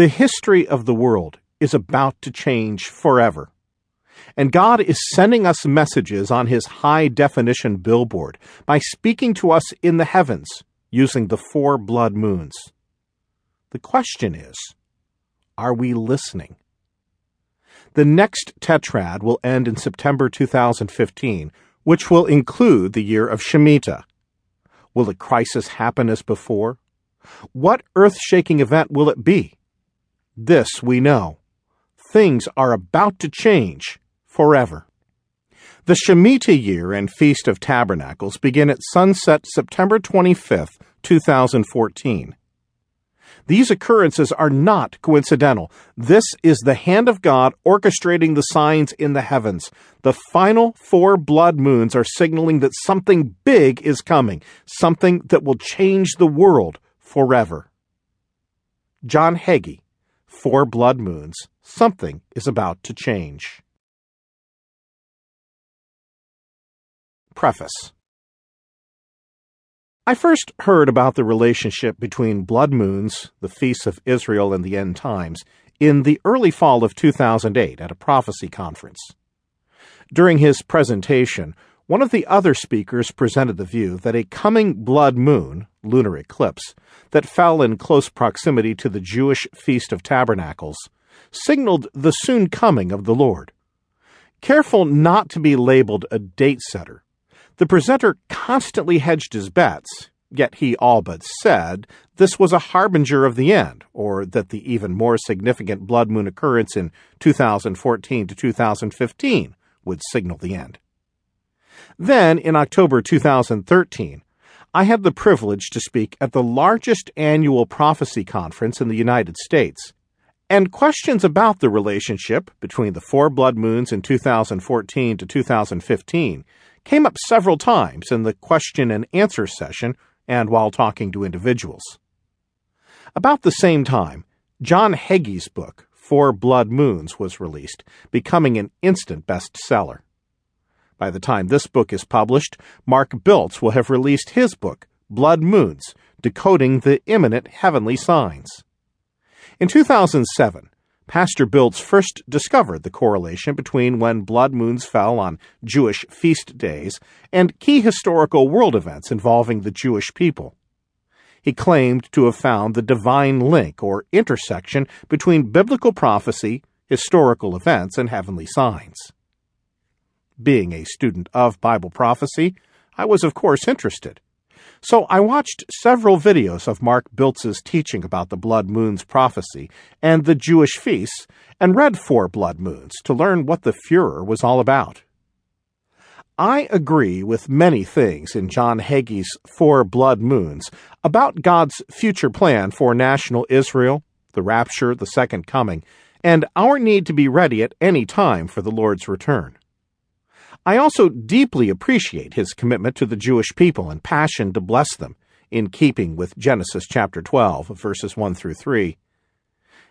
The history of the world is about to change forever. And God is sending us messages on His high definition billboard by speaking to us in the heavens using the four blood moons. The question is are we listening? The next tetrad will end in September 2015, which will include the year of Shemitah. Will the crisis happen as before? What earth shaking event will it be? This we know. Things are about to change forever. The Shemitah year and Feast of Tabernacles begin at sunset September 25th, 2014. These occurrences are not coincidental. This is the hand of God orchestrating the signs in the heavens. The final four blood moons are signaling that something big is coming, something that will change the world forever. John Hagee, Four Blood Moons, Something is About to Change. Preface I first heard about the relationship between blood moons, the feasts of Israel, and the end times in the early fall of 2008 at a prophecy conference. During his presentation, one of the other speakers presented the view that a coming blood moon, lunar eclipse, that fell in close proximity to the Jewish Feast of Tabernacles signaled the soon coming of the Lord. Careful not to be labeled a date setter, the presenter constantly hedged his bets, yet he all but said this was a harbinger of the end, or that the even more significant blood moon occurrence in 2014 to 2015 would signal the end. Then, in October 2013, I had the privilege to speak at the largest annual prophecy conference in the United States, and questions about the relationship between the four blood moons in 2014 to 2015 came up several times in the question and answer session and while talking to individuals. About the same time, John Hagee's book, Four Blood Moons, was released, becoming an instant bestseller. By the time this book is published, Mark Biltz will have released his book, Blood Moons Decoding the Imminent Heavenly Signs. In 2007, Pastor Biltz first discovered the correlation between when blood moons fell on Jewish feast days and key historical world events involving the Jewish people. He claimed to have found the divine link or intersection between biblical prophecy, historical events, and heavenly signs. Being a student of Bible prophecy, I was of course interested. So I watched several videos of Mark Biltz's teaching about the blood moon's prophecy and the Jewish feasts and read Four Blood Moons to learn what the furor was all about. I agree with many things in John Hagee's Four Blood Moons about God's future plan for national Israel, the rapture, the second coming, and our need to be ready at any time for the Lord's return. I also deeply appreciate his commitment to the Jewish people and passion to bless them, in keeping with Genesis chapter 12, verses 1 through 3.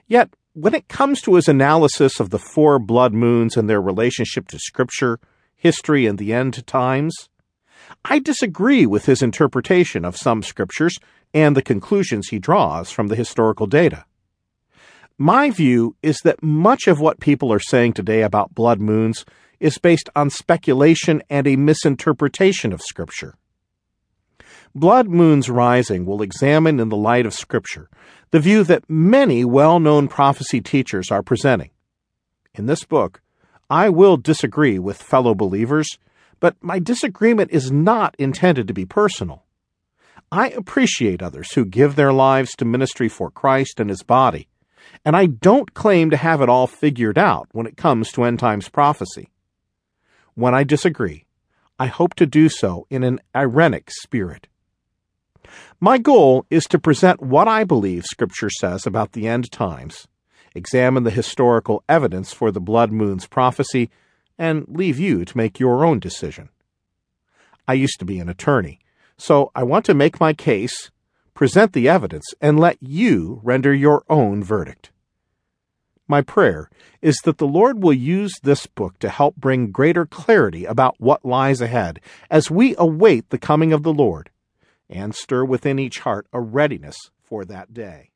Yet, when it comes to his analysis of the four blood moons and their relationship to Scripture, history, and the end times, I disagree with his interpretation of some scriptures and the conclusions he draws from the historical data. My view is that much of what people are saying today about blood moons is based on speculation and a misinterpretation of Scripture. Blood Moons Rising will examine in the light of Scripture the view that many well known prophecy teachers are presenting. In this book, I will disagree with fellow believers, but my disagreement is not intended to be personal. I appreciate others who give their lives to ministry for Christ and His body, and I don't claim to have it all figured out when it comes to end times prophecy. When I disagree, I hope to do so in an irenic spirit. My goal is to present what I believe Scripture says about the end times, examine the historical evidence for the blood moon's prophecy, and leave you to make your own decision. I used to be an attorney, so I want to make my case, present the evidence, and let you render your own verdict. My prayer is that the Lord will use this book to help bring greater clarity about what lies ahead as we await the coming of the Lord and stir within each heart a readiness for that day.